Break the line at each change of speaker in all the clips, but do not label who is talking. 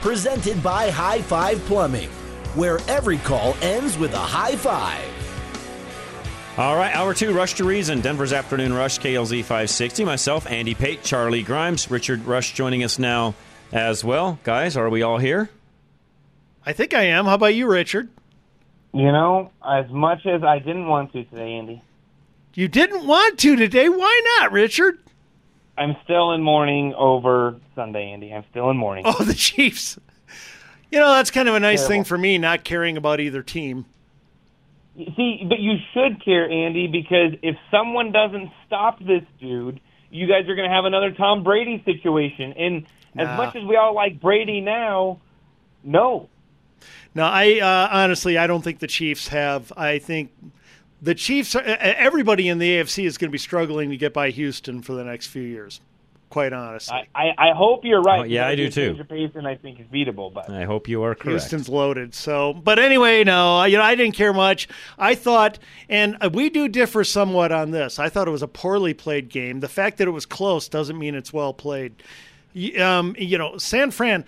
Presented by High Five Plumbing, where every call ends with a high five.
All right, hour two, Rush to Reason, Denver's Afternoon Rush, KLZ 560. Myself, Andy Pate, Charlie Grimes, Richard Rush joining us now as well. Guys, are we all here?
I think I am. How about you, Richard?
You know, as much as I didn't want to today, Andy.
You didn't want to today. Why not, Richard?
I'm still in mourning over Sunday, Andy. I'm still in mourning.
Oh, the Chiefs. You know, that's kind of a nice
Terrible.
thing for me, not caring about either team.
See, but you should care, Andy, because if someone doesn't stop this dude, you guys are going to have another Tom Brady situation. And
Nah.
as much as we all like Brady now, no.
No, I uh, honestly, I don't think the Chiefs have. I think the Chiefs, are, e- everybody in the AFC is going to be struggling to get by Houston for the next few years. Quite honestly,
I, I, I hope you're right.
Oh, yeah, I do too.
Payson, I think, is beatable, but
I hope you are correct.
Houston's loaded. So, but anyway, no, you know, I didn't care much. I thought, and uh, we do differ somewhat on this. I thought it was a poorly played game. The fact that it was close doesn't mean it's well played. Um, you know, San Fran.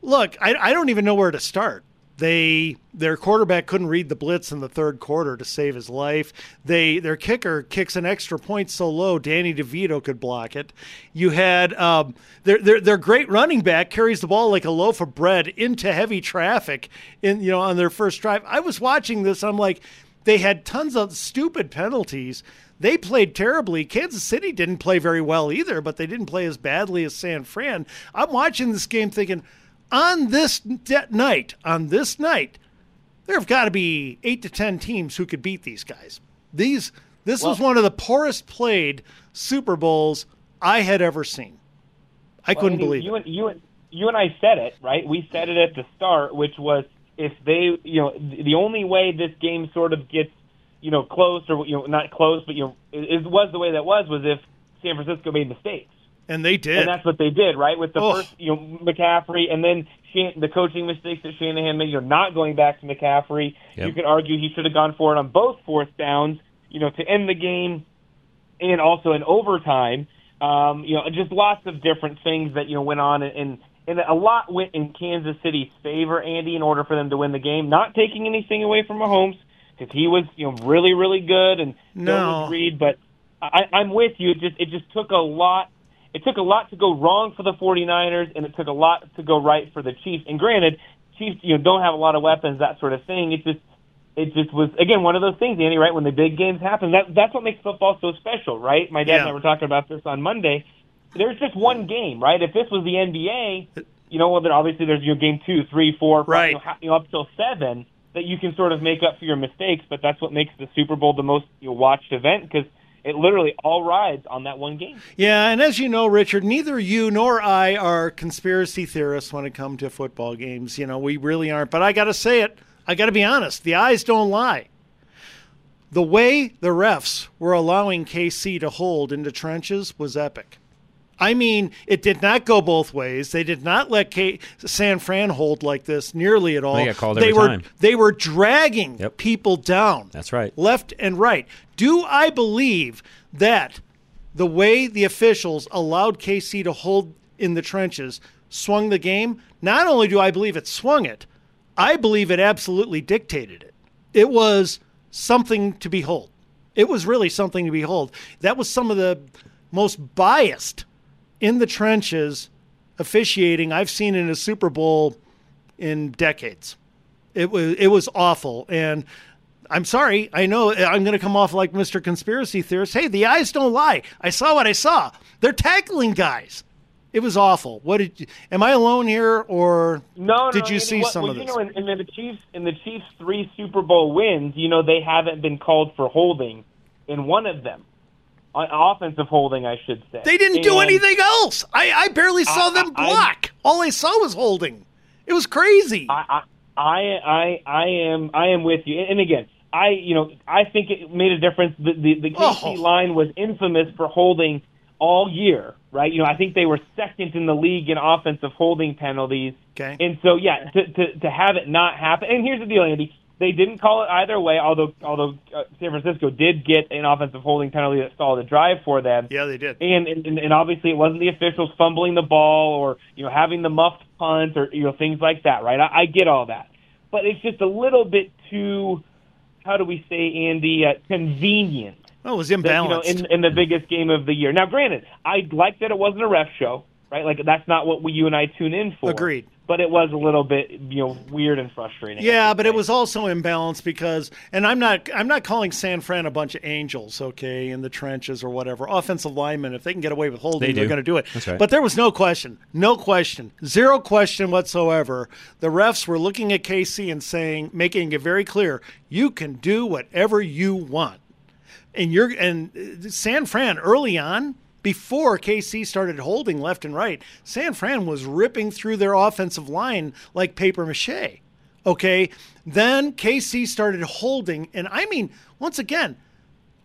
Look, I, I don't even know where to start. They their quarterback couldn't read the blitz in the third quarter to save his life. They their kicker kicks an extra point so low Danny DeVito could block it. You had um, their, their their great running back carries the ball like a loaf of bread into heavy traffic in you know on their first drive. I was watching this. I'm like, they had tons of stupid penalties. They played terribly. Kansas City didn't play very well either, but they didn't play as badly as San Fran. I'm watching this game thinking, on this de- night, on this night, there have got to be eight to ten teams who could beat these guys. These this was one of the poorest played Super Bowls I had ever seen. I
Well,
couldn't believe
you
it.
And, you, and- you and I said it, right? We said it at the start, which was if they, you know, the only way this game sort of gets, you know, close or, you know, not close, but, you know, it, it was the way that was, was if San Francisco made mistakes.
And they did.
And that's what they did, right? With the
Oh.
first, you know, McCaffrey, and then the coaching mistakes that Shanahan made, you know, not going back to McCaffrey.
Yep.
You could argue he should have gone for it on both fourth downs, you know, to end the game, and also in overtime. Um, you know, just lots of different things that you know went on, and and a lot went in Kansas City's favor, Andy, in order for them to win the game. Not taking anything away from Mahomes because he was, you know, really, really good, and so
No.
was Reid. But I, I'm with you. It just it just took a lot. It took a lot to go wrong for the 49ers, and it took a lot to go right for the Chiefs. And granted, Chiefs, you know, don't have a lot of weapons, that sort of thing. It just it just was again one of those things, Andy. Right when the big games happen, that that's what makes football so special, right? My dad and I were talking about this on Monday. There's just one game, right? If this was the NBA, you know, well, then obviously there's your game two, three, four,
Right.
know, you know, up till seven that you can sort of make up for your mistakes. But that's what makes the Super Bowl the most you know, watched event because it literally all rides on that one game.
Yeah, and as you know, Richard, neither you nor I are conspiracy theorists when it comes to football games. You know, we really aren't. But I got to say it. I got to be honest. The eyes don't lie. The way the refs were allowing KC to hold into trenches was epic. I mean, it did not go both ways. They did not let K- San Fran hold like this nearly at all.
They got called
they were
time.
they were dragging
Yep.
people down
That's right.
left and right. Do I believe that the way the officials allowed KC to hold in the trenches swung the game? Not only do I believe it swung it, I believe it absolutely dictated it. It was something to behold. It was really something to behold. That was some of the most biased in the trenches officiating I've seen in a Super Bowl in decades. It was it was awful, and I'm sorry. I know eh, I'm going to come off like Mr. Conspiracy Theorist. Hey, the eyes don't lie. I saw what I saw. They're tackling guys. It was awful. What did? You, am I alone here, or
no?
Did
no,
you see
what,
some
well,
of
you
this?
know, in, in the Chiefs, in the Chiefs' three Super Bowl wins, you know, they haven't been called for holding in one of them, offensive holding, I should say.
They didn't do anything else. I, I barely saw
I-
them
I-
block. All I saw was holding. It was crazy.
I, I, I, I, I am, I am with you. And again, I, you know, I think it made a difference. The the, the KC
Oh.
line was infamous for holding all year, right? You know, I think they were second in the league in offensive holding penalties.
Okay.
And so, yeah, to to, to have it not happen. And here's the deal, Andy. They didn't call it either way. Although although uh, San Francisco did get an offensive holding penalty that stalled the drive for them.
yeah, they did.
And, and and obviously it wasn't the officials fumbling the ball or you know having the muffed punt or you know things like that, right? I, I get all that, but it's just a little bit too, how do we say, Andy, uh, convenient.
Oh, it was
that, you know,
imbalanced.
in in the biggest game of the year. Now, granted, I like that it wasn't a ref show, right? Like that's not what we, you and I tune in for.
Agreed.
But it was a little bit you know weird and frustrating.
Yeah, but it was also imbalanced because, and I'm not, I'm not calling San Fran a bunch of angels, okay, in the trenches or whatever. Offensive linemen, if they can get away with holding,
They
they are going to do it.
That's right.
But there was no question, no question, zero question whatsoever. The refs were looking at KC and saying, making it very clear, you can do whatever you want. And you're and San Fran early on before KC started holding left and right, San Fran was ripping through their offensive line like paper mache. Okay, then KC started holding, and I mean, once again,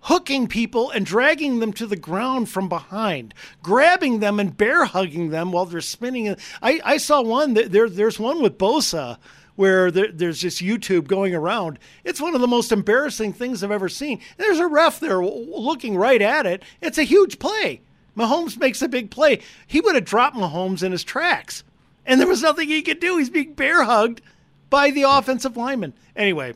hooking people and dragging them to the ground from behind, grabbing them and bear hugging them while they're spinning. I, I saw one there, there's one with Bosa where there, there's this YouTube going around. It's one of the most embarrassing things I've ever seen. There's a ref there looking right at it. It's a huge play. Mahomes makes a big play. He would have dropped Mahomes in his tracks, and there was nothing he could do. He's being bear hugged by the offensive lineman. Anyway,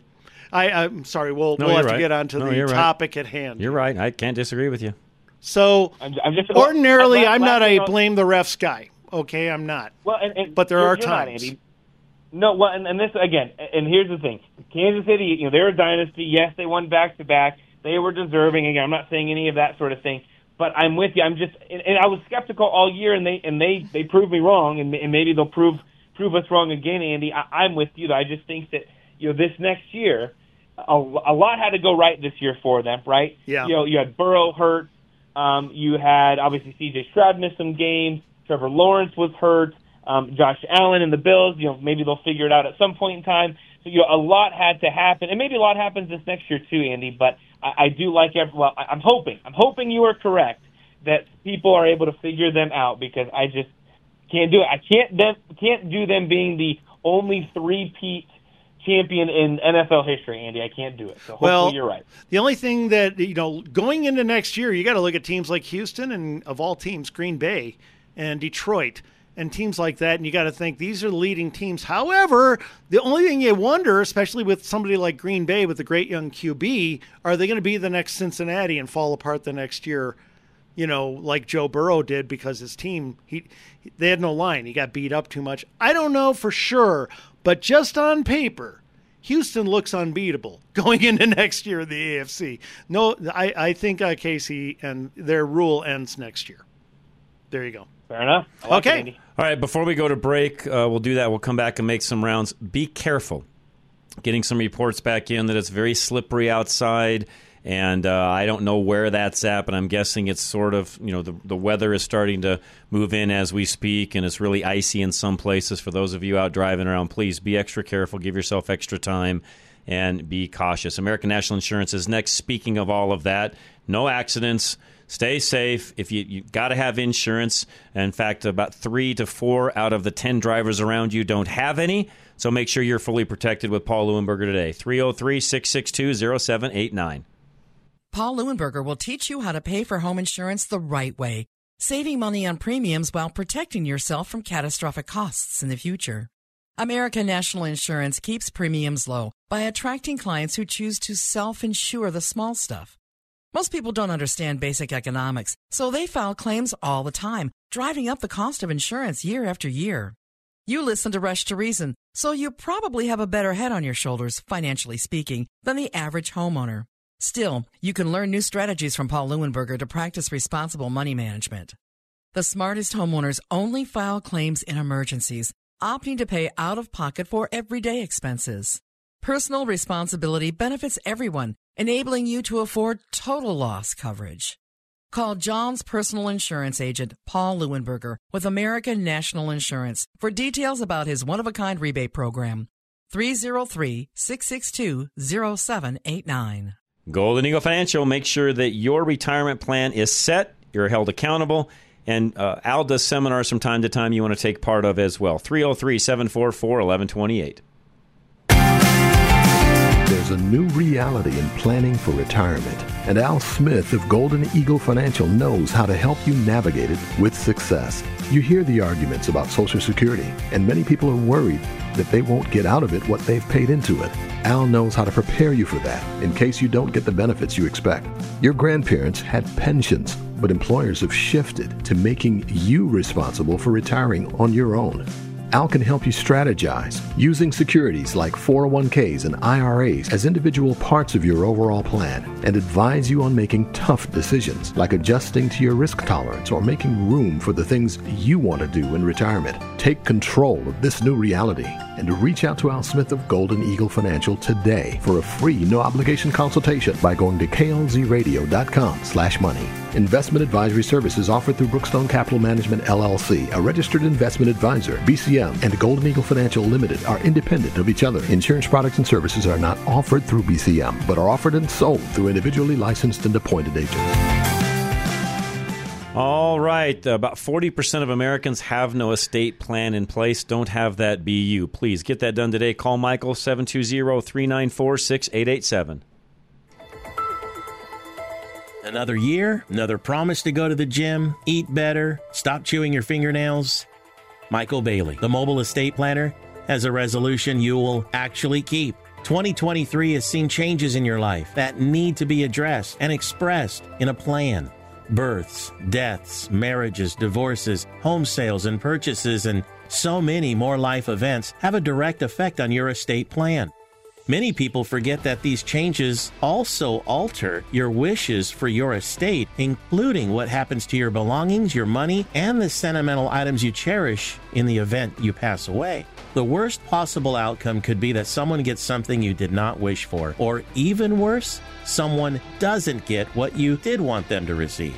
I, I'm sorry. We'll,
No,
we'll have
you're
to get on to
No,
the
you're right.
topic at hand.
You're right. I can't disagree with you.
So
I'm, I'm just
ordinarily,
la-
I'm not a
thing
blame the refs guy. Okay, I'm not.
Well, and, and
But there
you're-
are
you're not,
times.
Andy. No, well, and, and this again, and here's the thing: Kansas City, you know, they're a dynasty. Yes, they won back to back. They were deserving. Again, I'm not saying any of that sort of thing, but I'm with you. I'm just, and, and I was skeptical all year, and they and they they proved me wrong, and, and maybe they'll prove prove us wrong again, Andy. I, I'm with you. I just think that you know this next year, a, a lot had to go right this year for them, right?
Yeah.
You know, you had Burrow hurt. Um, you had obviously C.J. Stroud missed some games. Trevor Lawrence was hurt. Um, Josh Allen and the Bills, you know, maybe they'll figure it out at some point in time. So, you know, a lot had to happen, and maybe a lot happens this next year too, Andy. But I, I do like every. Well, I, I'm hoping. I'm hoping you are correct that people are able to figure them out because I just can't do it. I can't them can't do them being the only three-peat champion in NFL history, Andy. I can't do it. So hopefully
Well,
you're right.
The only thing that you know, going into next year, you got to look at teams like Houston and of all teams, Green Bay and Detroit and teams like that, and you got to think these are the leading teams. However, the only thing you wonder, especially with somebody like Green Bay with a great young QB, are they going to be the next Cincinnati and fall apart the next year? You know, like Joe Burrow did because his team he they had no line. He got beat up too much. I don't know for sure, but just on paper, Houston looks unbeatable going into next year in the AFC. No, I, I think uh, KC and their rule ends next year. There you go.
Fair enough. Like
Okay.
Andy.
All right, before we go to break, uh, we'll do that. We'll come back and make some rounds. Be careful. Getting some reports back in that it's very slippery outside, and uh, I don't know where that's at, but I'm guessing it's sort of, you know, the, the weather is starting to move in as we speak, and it's really icy in some places. For those of you out driving around, please be extra careful, give yourself extra time, and be cautious. American National Insurance is next. Speaking of all of that, no accidents. Stay safe. If you you got to have insurance, in fact, about three to four out of the ten drivers around you don't have any. So make sure you're fully protected with Paul Leuenberger today. 303 662 0789.
Paul Leuenberger will teach you how to pay for home insurance the right way, saving money on premiums while protecting yourself from catastrophic costs in the future. American National Insurance keeps premiums low by attracting clients who choose to self insure the small stuff. Most people don't understand basic economics, so they file claims all the time, driving up the cost of insurance year after year. You listen to Rush to Reason, so you probably have a better head on your shoulders, financially speaking, than the average homeowner. Still, you can learn new strategies from Paul Leuenberger to practice responsible money management. The smartest homeowners only file claims in emergencies, opting to pay out of pocket for everyday expenses. Personal responsibility benefits everyone, enabling you to afford total loss coverage. Call John's personal insurance agent, Paul Leuenberger, with American National Insurance for details about his one of a kind rebate program. 303 662 0789.
Golden Eagle Financial makes sure that your retirement plan is set, you're held accountable, and uh, Al does seminars from time to time you want to take part of as well. 303 744 1128.
There's a new reality in planning for retirement, and Al Smith of Golden Eagle Financial knows how to help you navigate it with success. You hear the arguments about Social Security, and many people are worried that they won't get out of it what they've paid into it. Al knows how to prepare you for that in case you don't get the benefits you expect. Your grandparents had pensions, but employers have shifted to making you responsible for retiring on your own. Al can help you strategize using securities like 401ks and IRAs as individual parts of your overall plan and advise you on making tough decisions like adjusting to your risk tolerance or making room for the things you want to do in retirement. Take control of this new reality and reach out to Al Smith of Golden Eagle Financial today for a free no obligation consultation by going to klzradio.com slash money. Investment advisory services offered through Brookstone Capital Management LLC, a registered investment advisor. BCM and Golden Eagle Financial Limited are independent of each other. Insurance products and services are not offered through BCM, but are offered and sold through individually licensed and appointed agents.
All right. About 40% of Americans have no estate plan in place. Don't have that be you. Please get that done today. Call Michael 720 394 6887.
Another year, another promise to go to the gym, eat better, stop chewing your fingernails. Michael Bailey, the mobile estate planner, has a resolution you will actually keep. 2023 has seen changes in your life that need to be addressed and expressed in a plan. Births, deaths, marriages, divorces, home sales and purchases, and so many more life events have a direct effect on your estate plan. Many people forget that these changes also alter your wishes for your estate, including what happens to your belongings, your money, and the sentimental items you cherish in the event you pass away. The worst possible outcome could be that someone gets something you did not wish for, or even worse, someone doesn't get what you did want them to receive.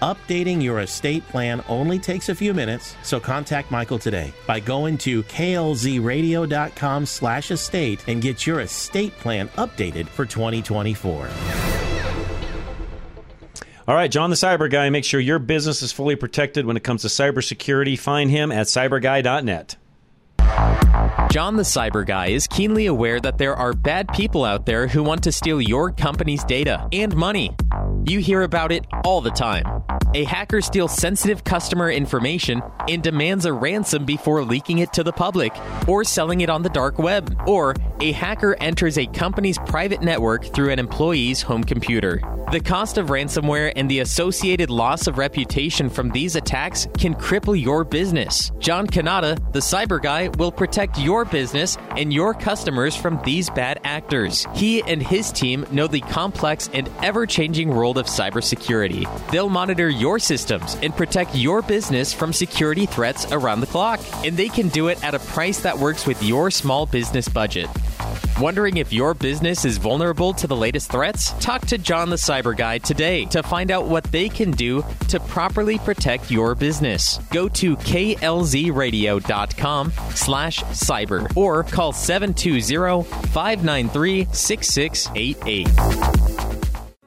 Updating your estate plan only takes a few minutes, so contact Michael today by going to klzradio.com slash estate and get your estate plan updated for 2024.
All right, John the Cyber Guy, make sure your business is fully protected when it comes to cybersecurity. Find him at cyberguy.net.
John the Cyber Guy is keenly aware that there are bad people out there who want to steal your company's data and money. You hear about it all the time. A hacker steals sensitive customer information and demands a ransom before leaking it to the public or selling it on the dark web. Or a hacker enters a company's private network through an employee's home computer. The cost of ransomware and the associated loss of reputation from these attacks can cripple your business. John Kanata, the cyber guy, will protect your business and your customers from these bad actors. He and his team know the complex and ever changing world of cybersecurity. They'll monitor your systems and protect your business from security threats around the clock. And they can do it at a price that works with your small business budget. Wondering if your business is vulnerable to the latest threats? Talk to John the Cyber Guy today to find out what they can do to properly protect your business. Go to klzradio.com slash cyber or call 720-593-6688.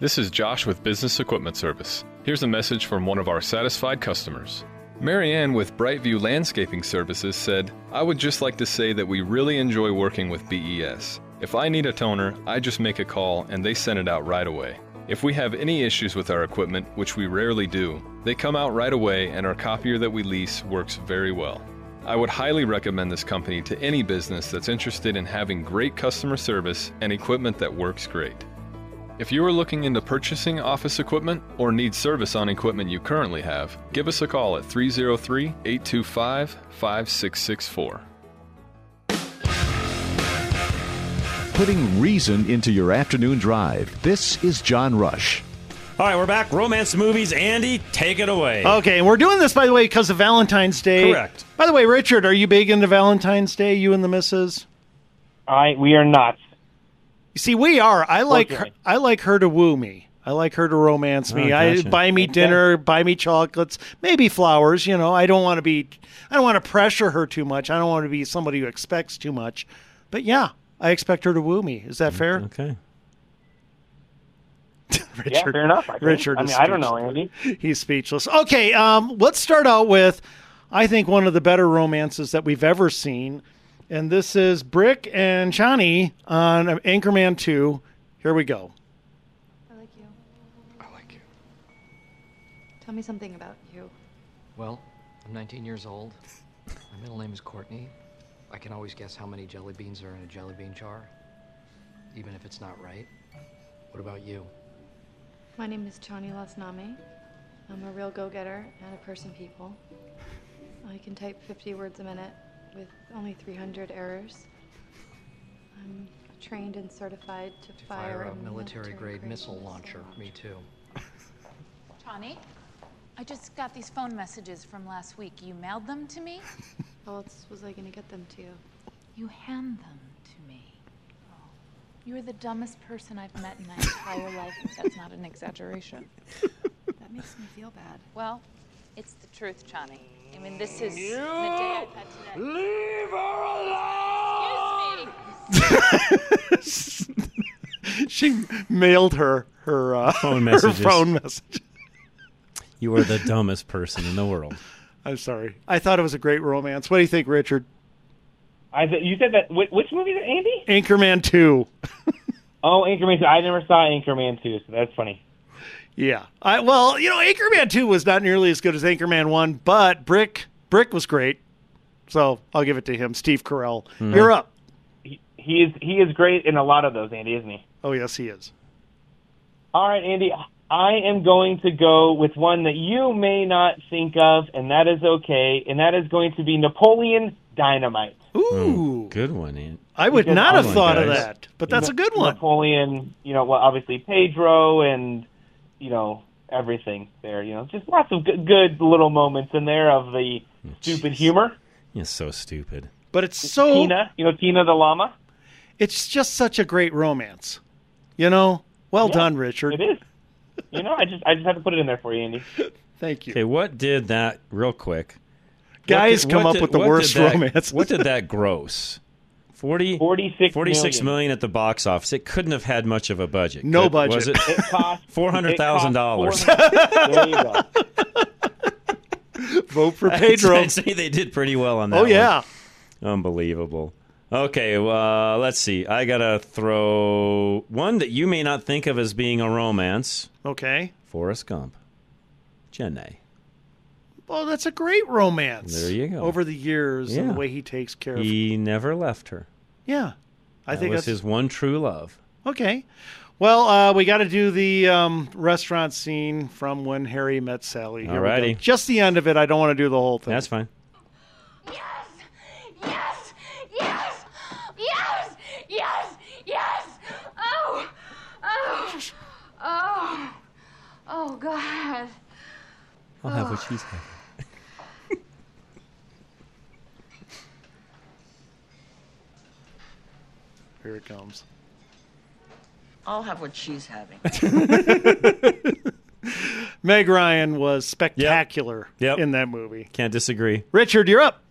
This is Josh with Business Equipment Service. Here's a message from one of our satisfied customers. Marianne with Brightview Landscaping Services said, I would just like to say that we really enjoy working with BES. If I need a toner, I just make a call and they send it out right away. If we have any issues with our equipment, which we rarely do, they come out right away and our copier that we lease works very well. I would highly recommend this company to any business that's interested in having great customer service and equipment that works great. If you are looking into purchasing office equipment or need service on equipment you currently have, give us a call at 303 825 5664.
Putting reason into your afternoon drive. This is John Rush.
All right, we're back. Romance movies. Andy, take it away.
Okay, and we're doing this by the way because of Valentine's Day.
Correct.
By the way, Richard, are you big into Valentine's Day? You and the missus?
I we are not.
You see, we are. I like her, I like her to woo me. I like her to romance me.
Oh,
I buy me dinner, buy me chocolates, maybe flowers. You know, I don't want to be. I don't want to pressure her too much. I don't want to be somebody who expects too much. But yeah, I expect her to woo me. Is that fair?
Okay.
yeah, fair enough. I think.
Richard
I mean,
is
I don't know. Andy.
He's speechless. Okay, um, let's start out with, I think one of the better romances that we've ever seen, and this is Brick and Chani on Anchorman Two. Here we go.
I like you. I like you. Tell me something about you.
Well, I'm 19 years old. My middle name is Courtney. I can always guess how many jelly beans are in a jelly bean jar, even if it's not right. What about you?
My name is Chani Lasnami. I'm a real go-getter and a person people. I can type 50 words a minute with only 300 errors. I'm trained and certified to,
Fire
fire,
a military-grade missile launcher. Me too.
Tawny, I just got these phone messages from last week. You mailed them to me?
How else was I going to get them to you?
You hand them to me. Oh, You're the dumbest person I've met in my entire life, if that's not an exaggeration.
That makes me feel bad.
Well, it's the truth, Chani. I mean, this is the day I've had today.
Leave her
Excuse me.
she mailed her her uh,
Phone
her
messages.
phone message.
You are the dumbest person in the world.
I'm sorry. I thought it was a great romance. What do you think, Richard?
I th- you said that whi- which movie is it, Andy?
Anchorman Two.
Oh, Anchorman 2. I never saw Anchorman 2, so that's funny.
Yeah. I well, you know, Anchorman Two was not nearly as good as Anchorman One, but Brick Brick was great. So I'll give it to him. Steve Carell.
Mhm.
You're up.
He, he is he is great in a lot of those, Andy, isn't he?
Oh yes, he is.
All right, Andy. I am going to go with one that you may not think of, and that is okay, and that is going to be Napoleon Dynamite.
Ooh,
good one, Ian.
I would
Because
not have
I-
thought of that, but that's a good one.
Napoleon, you know, well, obviously Pedro and you know everything there. You know, just lots of good, good little moments in there of the mm. stupid humor.
You're so stupid.
But it's so
Tina, you know, Tina the llama.
It's just such a great romance. You know, well
Yeah,
done, Richard.
It is. You know, I just I just had to put it in there for you, Andy.
Thank you.
Okay, what did that real quick?
Guys
did-
come up
did-
with the worst
did that-
romances.
What did that gross? 40,
46
46
million.
million at the box office. It couldn't have had much of a budget.
No
Could-
budget.
Was it?
It cost
Four hundred thousand dollars.
There you go.
Vote for Pedro.
I'd say they did pretty well on that.
Oh,
one.
yeah.
unbelievable. Okay, uh, let's see. I gotta throw one that you may not think of as being a romance.
Okay.
Forrest Gump, Jenny.
Well, that's a great romance.
There you go.
Over the years and the way he takes care of.
He never left her.
Yeah, I
that
think
was
that's
his one true love.
okay. Well, uh, we got to do the um, restaurant scene from when Harry met Sally. Here we go.
Alrighty.
Just the end of it. I don't want to do the whole thing.
That's fine.
Yes! Yes! Yes! Yes! Yes! Oh! Oh! Oh! Oh, God.
I'll have what she's having.
Here it comes.
I'll have what she's having.
Meg Ryan was spectacular
Yep.
in that movie.
Can't disagree.
Richard, you're up.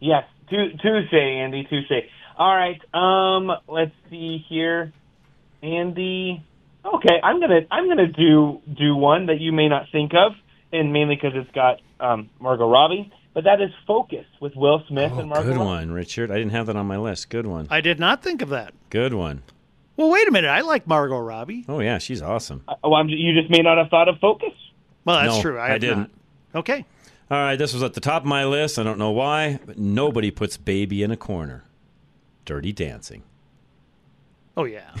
Yes, Tu- Tuesday, Andy, Tuesday. All right. Um, let's see here, Andy. Okay, I'm gonna I'm gonna do do one that you may not think of, and mainly because it's got um, Margot Robbie. But that is Focus with Will Smith and Margot.
Oh, Good
Robbie.
one, Richard. I didn't have that on my list. Good one.
I did not think of that.
Good one.
Well, wait a minute. I like Margot Robbie.
Oh yeah, she's awesome.
Oh, I'm, you just may not have thought of Focus.
Well, that's
No,
true. I,
I didn't.
not. Okay.
All right, this was at the top of my list. I don't know why, but nobody puts baby in a corner. Dirty Dancing.
Oh yeah.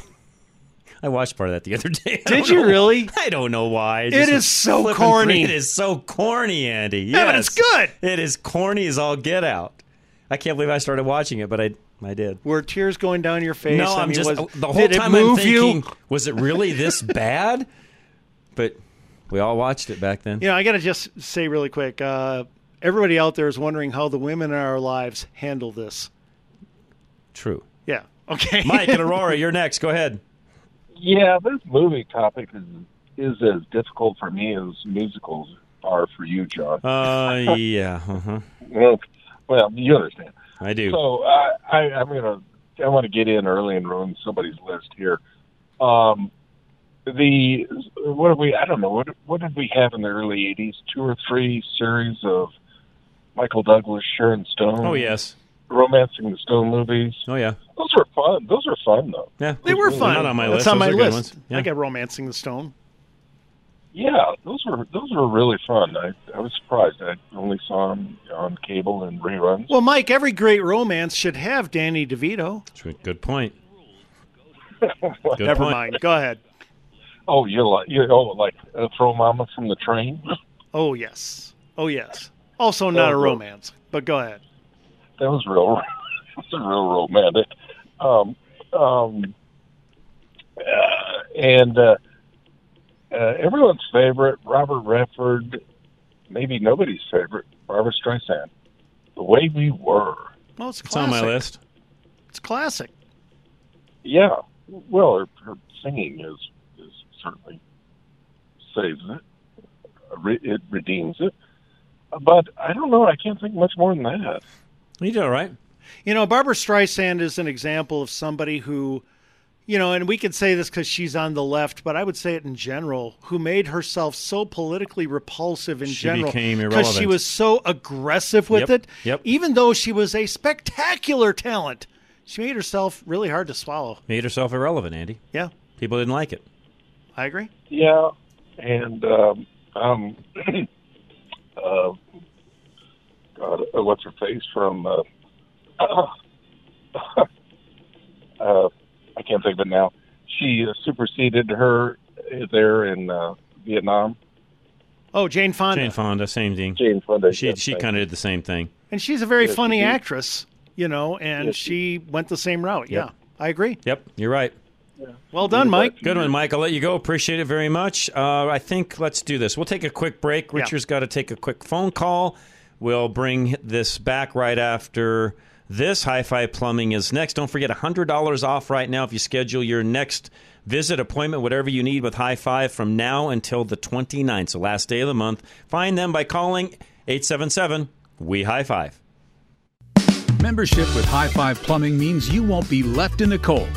I watched part of that the other day.
Did you
know-
really?
I don't know why.
It
just
is so corny.
It is so corny, Andy.
Yeah, but it's good.
It is corny as all get out. I can't believe I started watching it, but I I did.
Were tears going down your face?
No,
I
I'm
mean,
just
was-
the whole
it
time I'm thinking,
you?
was it really this bad? But we all watched it back then.
You know, I got to just say really quick. Uh, everybody out there is wondering how the women in our lives handle this.
True.
Yeah. Okay.
Mike and Aurora, you're next. Go ahead.
Yeah, this movie topic is is as difficult for me as musicals are for you, John.
Uh, yeah. Uh-huh.
Well, well, you understand.
I do.
So I, I, I'm gonna I want to get in early and ruin somebody's list here. Um, the what did we? I don't know what what did we have in the early '80s? Two or three series of Michael Douglas, Sharon Stone.
Oh yes.
romancing the Stone movies.
Oh yeah.
Those were fun. Those were fun though.
Yeah,
They were fun.
not on my
That's
list.
on
Those
my
are good
list.
ones. Yeah.
I got Romancing the Stone.
Yeah, those were those were really fun. I I was surprised. I only saw them on cable and reruns.
Well, Mike, every great romance should have Danny DeVito.
Good point. Good
Never
point.
mind. Go ahead.
Oh, you like you oh like uh, throw Mama from the train?
Oh yes. Oh yes. Also not a romance, but go ahead.
That was real. That's a real romantic. Um, um, uh, and uh, uh, everyone's favorite, Robert Redford, maybe nobody's favorite, Barbra Streisand. The way we were.
Well, it's
It's on my list.
It's classic.
Yeah. Well, her, her singing is is certainly saves it. Uh, It redeems it. But I don't know. I can't think much more than that.
You do all right.
You know, Barbra Streisand is an example of somebody who, you know, and we can say this because she's on the left, but I would say it in general, who made herself so politically repulsive in
She
general
because
she was so aggressive with
Yep,
it.
yep.
Even though she was a spectacular talent, she made herself really hard to swallow.
Made herself irrelevant, Andy.
Yeah,
People didn't like it.
I agree.
Yeah, and um, um, uh, God, uh, what's her face from? Uh, uh, I can't think of it now. She uh, superseded her there in uh, Vietnam.
Oh, Jane Fonda.
Jane Fonda, same thing.
Jane Fonda.
She
yes,
she kind of did the same thing.
And she's a very
Yes,
funny
she
actress, you know, and
Yes,
she went the same route.
Yep.
Yeah, I agree.
Yep, you're right.
Well done, Mike.
Good one, Mike. I'll let you go. Appreciate it very much. Uh, I think let's do this. We'll take a quick break.
Yeah.
Richard's got to take a quick phone call. We'll bring this back right after this. High Five Plumbing is next. Don't forget $100 off right now if you schedule your next visit, appointment, whatever you need with High Five from now until the 29th, so last day of the month. Find them by calling 877 We High Five.
Membership with High Five Plumbing means you won't be left in the cold.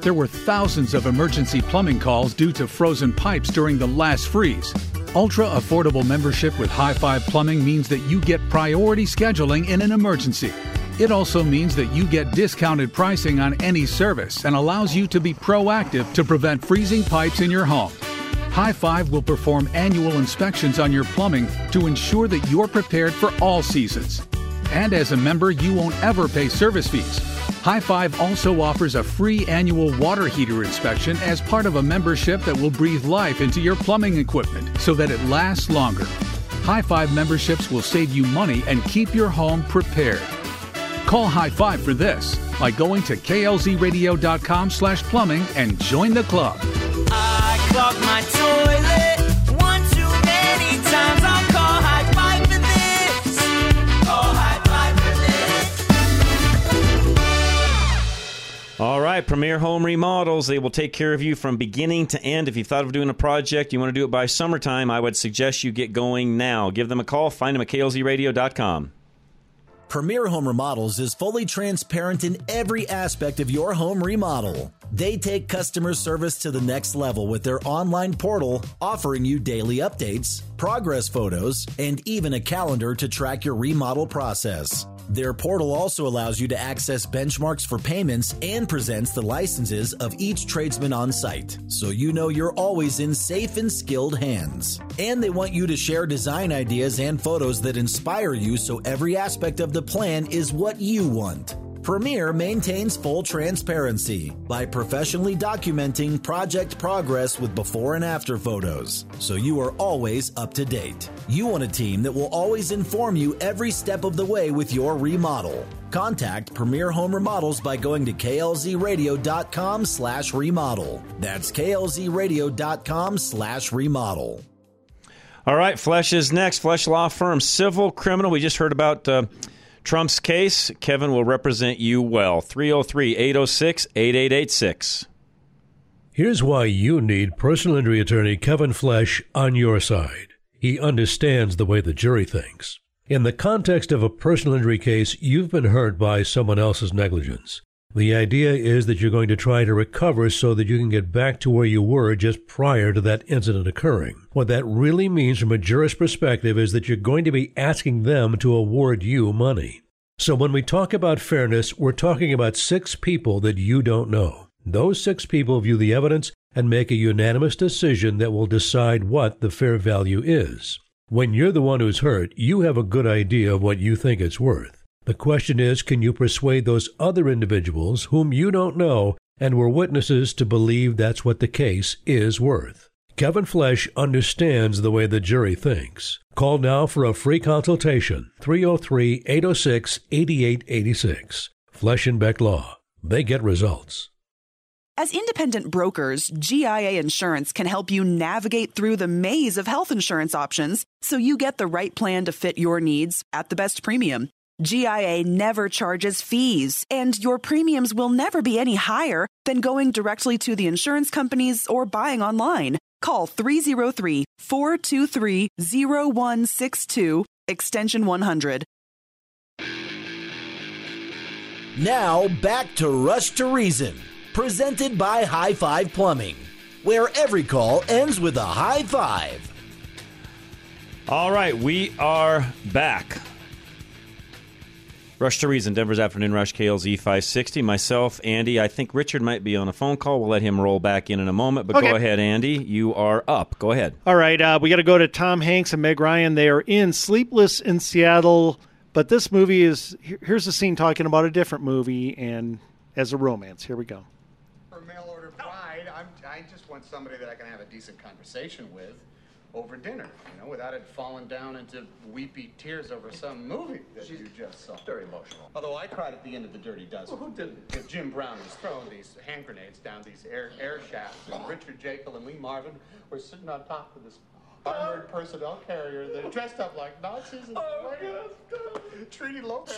There were thousands of emergency plumbing calls due to frozen pipes during the last freeze. Ultra affordable membership with High Five Plumbing means that you get priority scheduling in an emergency. It also means that you get discounted pricing on any service and allows you to be proactive to prevent freezing pipes in your home. High Five will perform annual inspections on your plumbing to ensure that you're prepared for all seasons. And as a member, you won't ever pay service fees. High Five also offers a free annual water heater inspection as part of a membership that will breathe life into your plumbing equipment so that it lasts longer. High Five memberships will save you money and keep your home prepared. Call High Five for this by going to klzradio.com slash plumbing and join the club.
I clogged my toilet one too many times. I'll call high five for this. Call high five for this.
All right, Premier Home Remodels. They will take care of you from beginning to end. If you've thought of doing a project, you want to do it by summertime, I would suggest you get going now. Give them a call. Find them at klzradio.com.
Premier Home Remodels is fully transparent in every aspect of your home remodel. They take customer service to the next level with their online portal, offering you daily updates, progress photos, and even a calendar to track your remodel process. Their portal also allows you to access benchmarks for payments and presents the licenses of each tradesman on site, so you know you're always in safe and skilled hands. And they want you to share design ideas and photos that inspire you so every aspect of the plan is what you want. Premier maintains full transparency by professionally documenting project progress with before and after photos, so you are always up to date. You want a team that will always inform you every step of the way with your remodel. Contact Premier Home Remodels by going to klzradio.com slash remodel. That's klzradio.com slash remodel.
All right, Flesh is next. Flesh Law Firm, civil, criminal. We just heard about uh, Trump's case. Kevin will represent you well. 303 806 8886.
Here's why you need personal injury attorney Kevin Flesh on your side. He understands the way the jury thinks. In the context of a personal injury case, you've been hurt by someone else's negligence. The idea is that you're going to try to recover so that you can get back to where you were just prior to that incident occurring. What that really means from a jurist perspective is that you're going to be asking them to award you money. So when we talk about fairness, we're talking about six people that you don't know. Those six people view the evidence and make a unanimous decision that will decide what the fair value is. When you're the one who's hurt, you have a good idea of what you think it's worth. The question is can you persuade those other individuals whom you don't know and were witnesses to believe that's what the case is worth? Kevin Flesh understands the way the jury thinks. Call now for a free consultation 303 806 8886. Flesh and Beck Law. They get results.
As independent brokers, GIA Insurance can help you navigate through the maze of health insurance options so you get the right plan to fit your needs at the best premium. GIA never charges fees, and your premiums will never be any higher than going directly to the insurance companies or buying online. Call 303 423 0162, extension 100.
Now back to Rush to Reason, presented by High Five Plumbing, where every call ends with a high five.
All right, we are back. Rush to Reason, Denver's Afternoon Rush, KLZ 560. Myself, Andy. I think Richard might be on a phone call. We'll let him roll back in in a moment. But
Okay.
go ahead, Andy. You are up. Go ahead.
All right, uh, we got to go to Tom Hanks and Meg Ryan. They are in Sleepless in Seattle, but this movie is here's a scene talking about a different movie and as a romance. Here we go.
For mail order pride, I'm, I just want somebody that I can have a decent conversation with over dinner, you know, without it falling down into weepy tears over some movie that you just saw. Very emotional. Although I cried at the end of The Dirty Dozen. who didn't? Because Jim Brown was throwing these hand grenades down these air, air shafts, and Richard Jaeckel and Lee Marvin were sitting on top of this armored personnel carrier. They're dressed up like Nazis. And oh, Trini Lopez.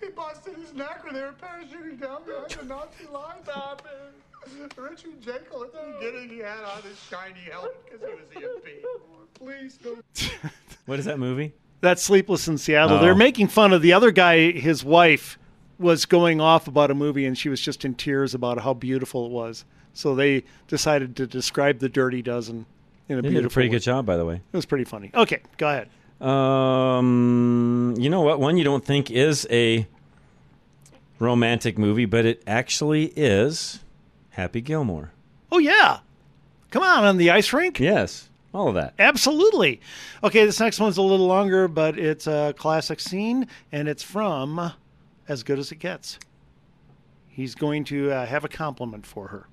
He busted his neck when they were parachuting down behind the Nazi line. Stop it. Richard Jaeckel, at the beginning, he had on his shiny helmet because he was EMP. Please don't.
What is that movie?
That's Sleepless in Seattle.
Oh.
They're making fun of the other guy. His wife was going off about a movie, and she was just in tears about how beautiful it was. So they decided to describe the Dirty Dozen in a
They
beautiful.
did a pretty
way.
good job, by the way.
It was pretty funny. Okay, go ahead.
Um, you know what? One you don't think is a romantic movie, but it actually is Happy Gilmore.
Oh yeah, come on on the ice rink.
Yes, all of that.
Absolutely. Okay, this next one's a little longer, but it's a classic scene, and it's from As Good as It Gets. He's going to uh, have a compliment for her.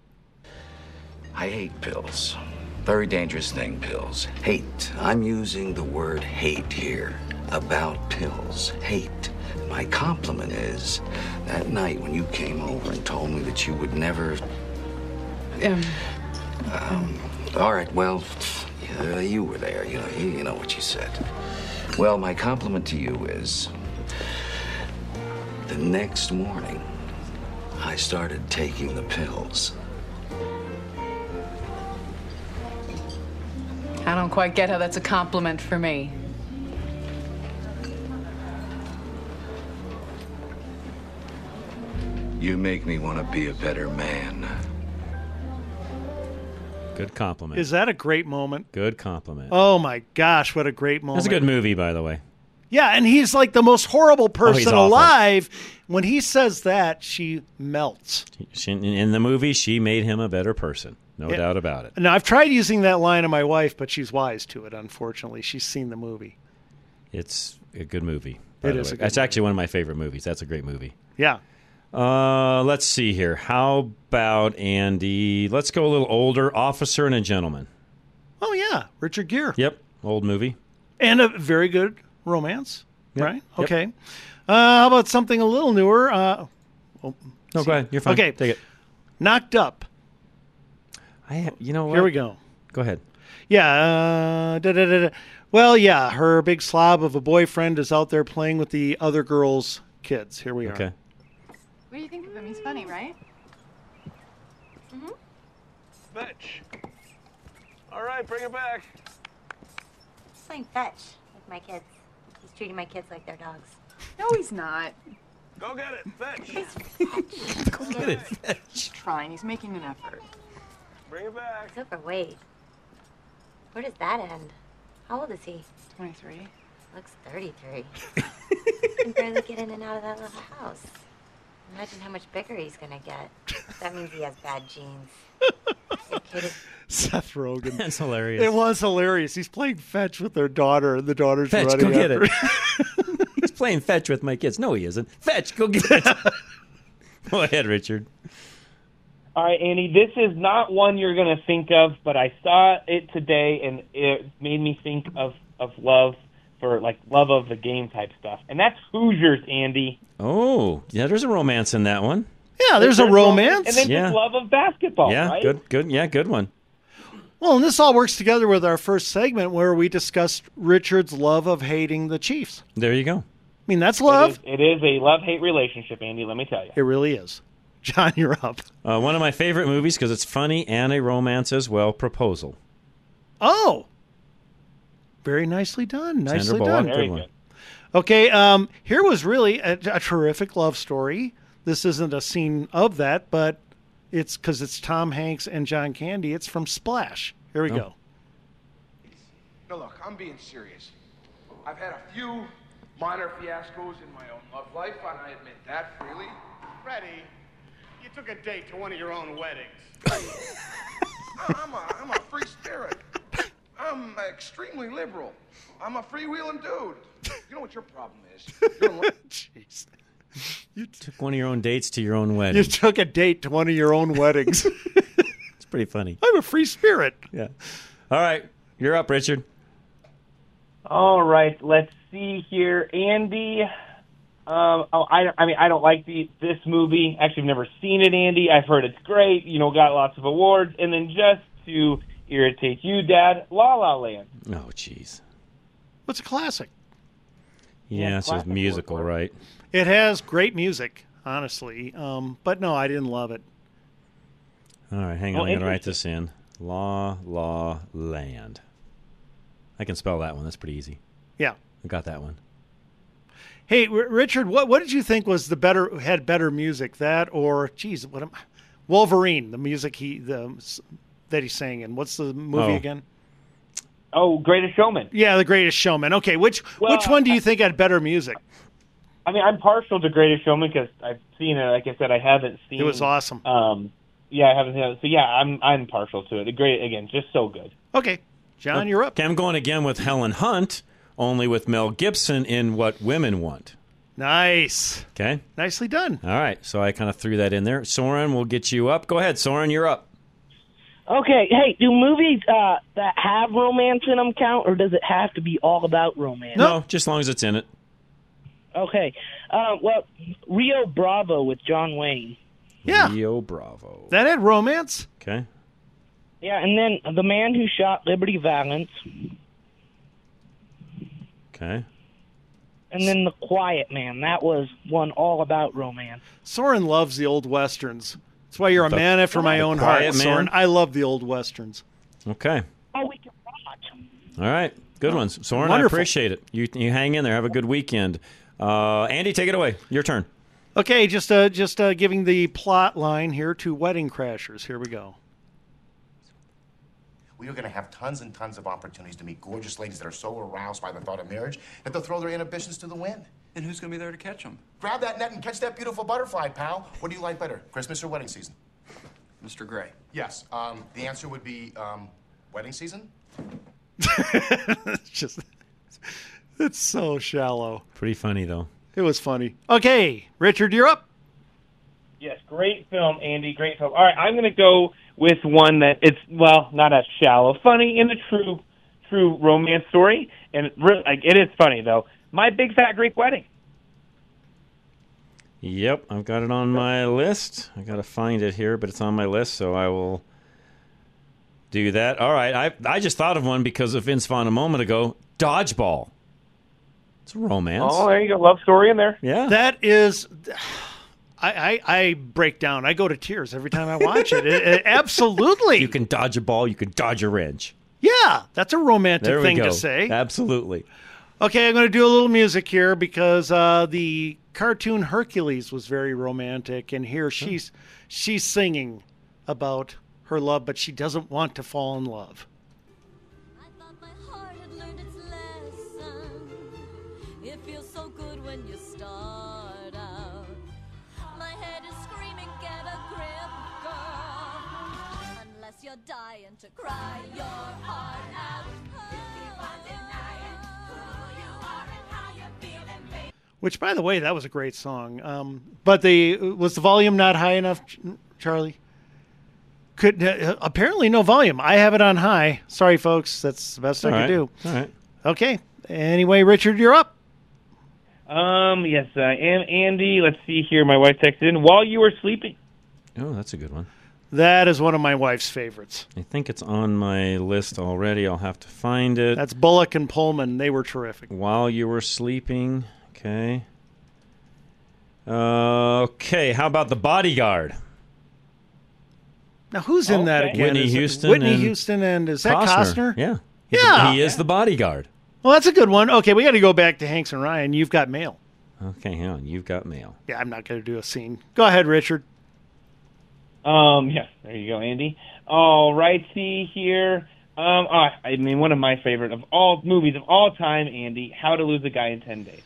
I hate pills. Very dangerous thing, pills. Hate. I'm using the word hate here. About pills. Hate. My compliment is that night when you came over and told me that you would never. Um, all right, well, uh, you were there. You know, you, you know what you said. Well, my compliment to you is the next morning, I started taking the pills.
I don't quite get how that's a compliment for me.
You make me want to be a better man.
Good compliment.
Is that a great moment?
Good compliment.
Oh my gosh, what a great moment!
That's a good movie, by the way.
Yeah, and he's like the most horrible
Oh,
person
awful.
alive. When he says that, she melts.
She, in the movie, she made him a better person. No
Yeah.
doubt about it.
Now I've tried using that line on my wife, but she's wise to it. Unfortunately, she's seen the movie.
It's a good movie.
It is.
It the
a good
That's actually one of my favorite movies. That's a great movie.
Yeah.
Uh, let's see here. How about Andy? Let's go a little older. Officer and a Gentleman.
Oh yeah, Richard Gere.
Yep, old movie.
And a very good romance,
Yep.
right?
Yep.
Okay. Uh, how about something a little newer? Uh, oh,
No, go ahead. You're fine.
Okay.
Take it.
Knocked Up.
I, you know what?
Here we go.
Go ahead.
Yeah. Uh, da, da, da, da. Well, yeah, her big slob of a boyfriend is out there playing with the other girls' kids. Here we are.
Okay.
What do you think of him? He's funny, right? Mm-hmm.
Fetch. All right, bring it back.
He's playing fetch with my kids. He's treating my kids like they're dogs.
No, he's not.
Go get it, fetch.
Go get it. fetch. He's trying. He's making an effort.
Bring it back.
He's overweight. Where does that end? How old is he?
23.
Looks 33. can barely get in and out of that little house. Imagine how much bigger he's gonna get. That means he has bad genes. Your kid is
Seth Rogen.
That's hilarious.
It was hilarious. He's playing fetch with their daughter, and the daughter's
Fetch,
running
go get
after
it. He's playing fetch with my kids. No, he isn't. Fetch, go get it. go ahead, Richard.
All right, Andy, this is not one you're going to think of, but I saw it today and it made me think of, of love for like love of the game type stuff. And that's Hoosiers, Andy.
Oh, yeah, there's a romance in that one.
Yeah, there's a romance.
And then
Yeah.
just love of basketball,
yeah,
right?
good, good. Yeah, good one.
Well, and this all works together with our first segment where we discussed Richard's love of hating the Chiefs.
There you go.
I mean, that's love.
It is, it is a love hate relationship, Andy, let me tell you.
It really is. John, you're up.
Uh, one of my favorite movies because it's funny and a romance as well. Proposal.
Oh, very nicely done.
Sandra
Nicely
Bullock,
done.
good one.
Okay, um, here was really a, a terrific love story. This isn't a scene of that, but it's because it's Tom Hanks and John Candy. It's from Splash. Here we
Oh.
go.
No, look, I'm being serious. I've had a few minor fiascos in my own love life, and I admit that freely.
Freddie, you took a date to one of your own weddings.
I'm a, I'm a free spirit. I'm extremely liberal. I'm a freewheeling dude. You know what your problem is? You're in love-
Jeez.
Took one of your own dates to your own wedding.
You took a date to one of your own weddings.
It's pretty funny.
I'm a free spirit.
Yeah. All right, you're up, Richard.
All right, let's see here, Andy. Um, oh, I, I mean, I don't like the this movie. Actually, I've never seen it, Andy. I've heard it's great. You know, got lots of awards. And then just to irritate you, Dad, La La Land.
Oh, jeez.
What's a classic?
Yeah,
Yeah,
it's a
classic
musical,
work.
right?
It has great music, honestly. Um, but no, I didn't love it.
All right, hang
Oh,
on. I'm going to write this in. La La Land. I can spell that one. That's pretty easy.
Yeah.
I got that one.
Hey, R- Richard, what what did you think was the better had better music? That or geez, what am I? Wolverine? The music he the that he sang in. What's the movie
Oh.
again?
Oh, Greatest Showman.
Yeah, The Greatest Showman. Okay, which
Well,
which one do you think had better music?
I mean, I'm partial to Greatest Showman because I've seen it. Like I said, I haven't seen.
It was awesome.
Um, yeah, I haven't seen it. So yeah, I'm I'm partial to it. The great again, just so good.
Okay, John, you're up.
Okay, I'm going again with Helen Hunt, only with Mel Gibson in What Women Want.
Nice,
Okay?
nicely done.
All right, so I kind of threw that in there. Soren, we'll get you up. Go ahead, Soren, you're up.
Okay, hey, do movies uh, that have romance in them count, or does it have to be all about romance?
No, just as long as it's in it.
Okay, uh, well, Rio Bravo with John Wayne.
Yeah.
Rio Bravo.
That had romance.
Okay.
Yeah, and then The Man Who Shot Liberty Valance,
Okay.
and then The Quiet Man. That was one all about romance.
Soren loves the old westerns. That's why you're a
The-
man after my own heart,
Man?
Soren. I love the old westerns.
Okay.
Oh, we can watch.
All right. Good ones. Soren, I appreciate it. You, you hang in there. Have a good weekend. Uh, Andy, take it away. Your turn.
Okay, just uh, just uh, giving the plot line here to Wedding Crashers. Here we go.
We are going to have tons and tons of opportunities to meet gorgeous ladies that are so aroused by the thought of marriage that they'll throw their inhibitions to the wind.
And who's going to be there to catch them?
Grab that net and catch that beautiful butterfly, pal. What do you like better, Christmas or wedding season?
Mr. Gray.
Yes. Um, the answer would be um, wedding season.
just It's so shallow.
Pretty funny though.
It was funny. Okay, Richard, you're up.
Yes, great film, Andy. Great film. All right, I'm going to go with one that it's well, not as shallow, funny in the true, true romance story, and it, re- like, it is funny though. My Big Fat Greek Wedding.
Yep, I've got it on my list. I got to find it here, but it's on my list, so I will do that. All right, I I just thought of one because of Vince Vaughn a moment ago. Dodgeball. It's a romance.
Oh, there you go, love story in there.
Yeah,
That is. I, I, I break down. I go to tears every time I watch it. It- it- absolutely.
You can dodge a ball. You can dodge a wrench.
Yeah, that's a romantic thing
go.
to say.
Absolutely.
Okay, I'm going to do a little music here because uh, the cartoon Hercules was very romantic, and here she's she's singing about her love, but she doesn't want to fall in love.
Unless you're to cry your heart out. If keep on denying who you are and how you're feeling, baby.
Which, by the way, that was a great song. Um, but the was the volume not high enough, Charlie? Could uh, apparently no volume. I have it on high. Sorry, folks. That's the best I
All
could do.
All right.
Okay. Anyway, Richard, you're up.
Um, yes, I am Andy. Let's see here. My wife texted in while you were sleeping.
Oh, that's a good one.
That is one of my wife's favorites.
I think it's on my list already. I'll have to find it.
That's Bullock and Pullman. They were terrific.
While you were sleeping. Okay. Uh, okay. How about the bodyguard?
Now, who's in that again?
Whitney
Is
Houston
Whitney
and
Houston, and is that Costner?
Yeah.
Yeah.
He is the bodyguard.
Well, that's a good one. Okay, we got to go back to Hanks and Ryan. You've got mail.
Okay, hang on. You've got mail.
Yeah, I'm not going to do a scene. Go ahead, Richard.
Um, yeah, there you go, Andy. All right, see here. Um, oh, I mean, one of my favorite of all movies of all time, Andy. How to Lose a Guy in Ten Days.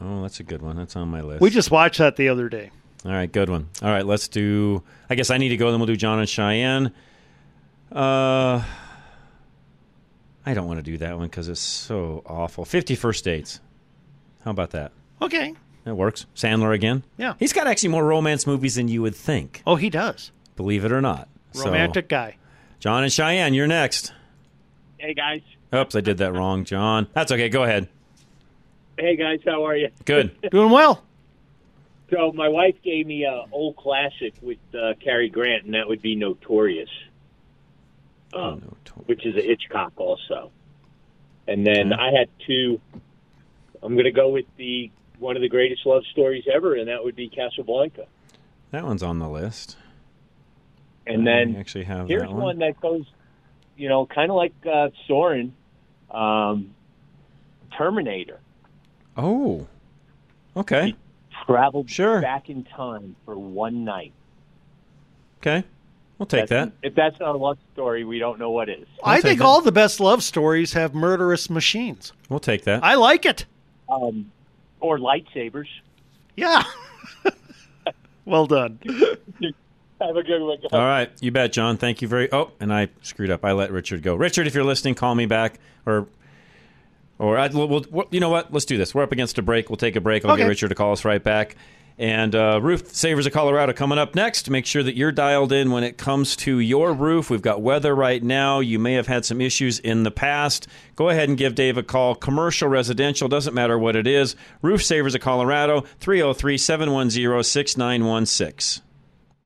Oh, that's a good one. That's on my list.
We just watched that the other day.
All right, good one. All right, let's do. I guess I need to go. Then we'll do John and Cheyenne. Uh, I don't want to do that one because it's so awful. Fifty First Dates. How about that?
Okay.
That works. Sandler again.
Yeah.
He's got actually more romance movies than you would think.
Oh, he does.
Believe it or not. So,
Romantic guy.
John and Cheyenne, you're next.
Hey guys.
Oops, I did that wrong, John. That's okay. Go ahead.
Hey guys, how are you?
Good.
Doing well.
So my wife gave me a old classic with uh, Cary Grant, and that would be Notorious, Oh, um, which is a Hitchcock also. And then I had two. I'm going to go with the one of the greatest love stories ever, and that would be Casablanca.
That one's on the list.
And
I
then
actually have
here's
that
one.
one.
that goes, you know, kind of like uh, Soren, um, Terminator.
Oh. Okay.
Traveled
Sure.
back in time for one night.
Okay. We'll take
That's-
that.
If that's not a love story, we don't know what is.
I think all the best love stories have murderous machines.
We'll take that.
I like it.
Um, or lightsabers.
Yeah. well done.
Have a good one. guys.
All right, you bet, John. Thank you very. Oh, and I screwed up. I let Richard go. Richard, if you're listening, call me back, or, or I, we'll, we'll, you know what? Let's do this. We're up against a break. We'll take a break. I'll
Okay.
get Richard to call us right back. And uh, Roof Savers of Colorado coming up next. Make sure that you're dialed in when it comes to your roof. We've got weather right now. You may have had some issues in the past. Go ahead and give Dave a call. Commercial, residential, doesn't matter what it is. Roof Savers of Colorado, 303 710 6916.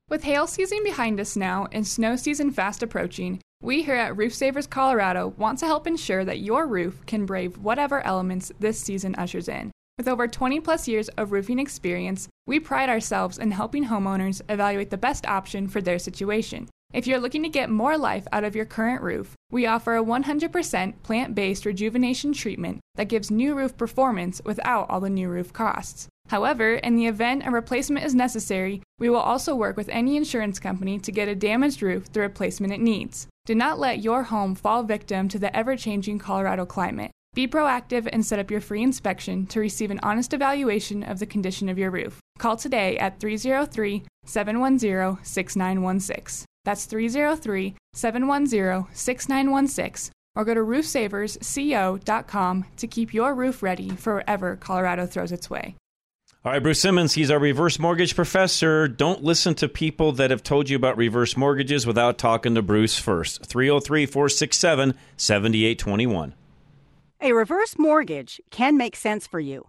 With hail season behind us now and snow season fast approaching, we here at Roof Savers Colorado want to help ensure that your roof can brave whatever elements this season ushers in. With over 20 plus years of roofing experience, we pride ourselves in helping homeowners evaluate the best option for their situation. If you're looking to get more life out of your current roof, we offer a 100% plant based rejuvenation treatment that gives new roof performance without all the new roof costs. However, in the event a replacement is necessary, we will also work with any insurance company to get a damaged roof the replacement it needs. Do not let your home fall victim to the ever changing Colorado climate. Be proactive and set up your free inspection to receive an honest evaluation of the condition of your roof. Call today at 303 710 6916. That's 303 710 6916 or go to roofsaversco.com to keep your roof ready for wherever Colorado throws its way.
All right, Bruce Simmons, he's our reverse mortgage professor. Don't listen to people that have told you about reverse mortgages without talking to Bruce first. 303 467 7821.
A reverse mortgage can make sense for you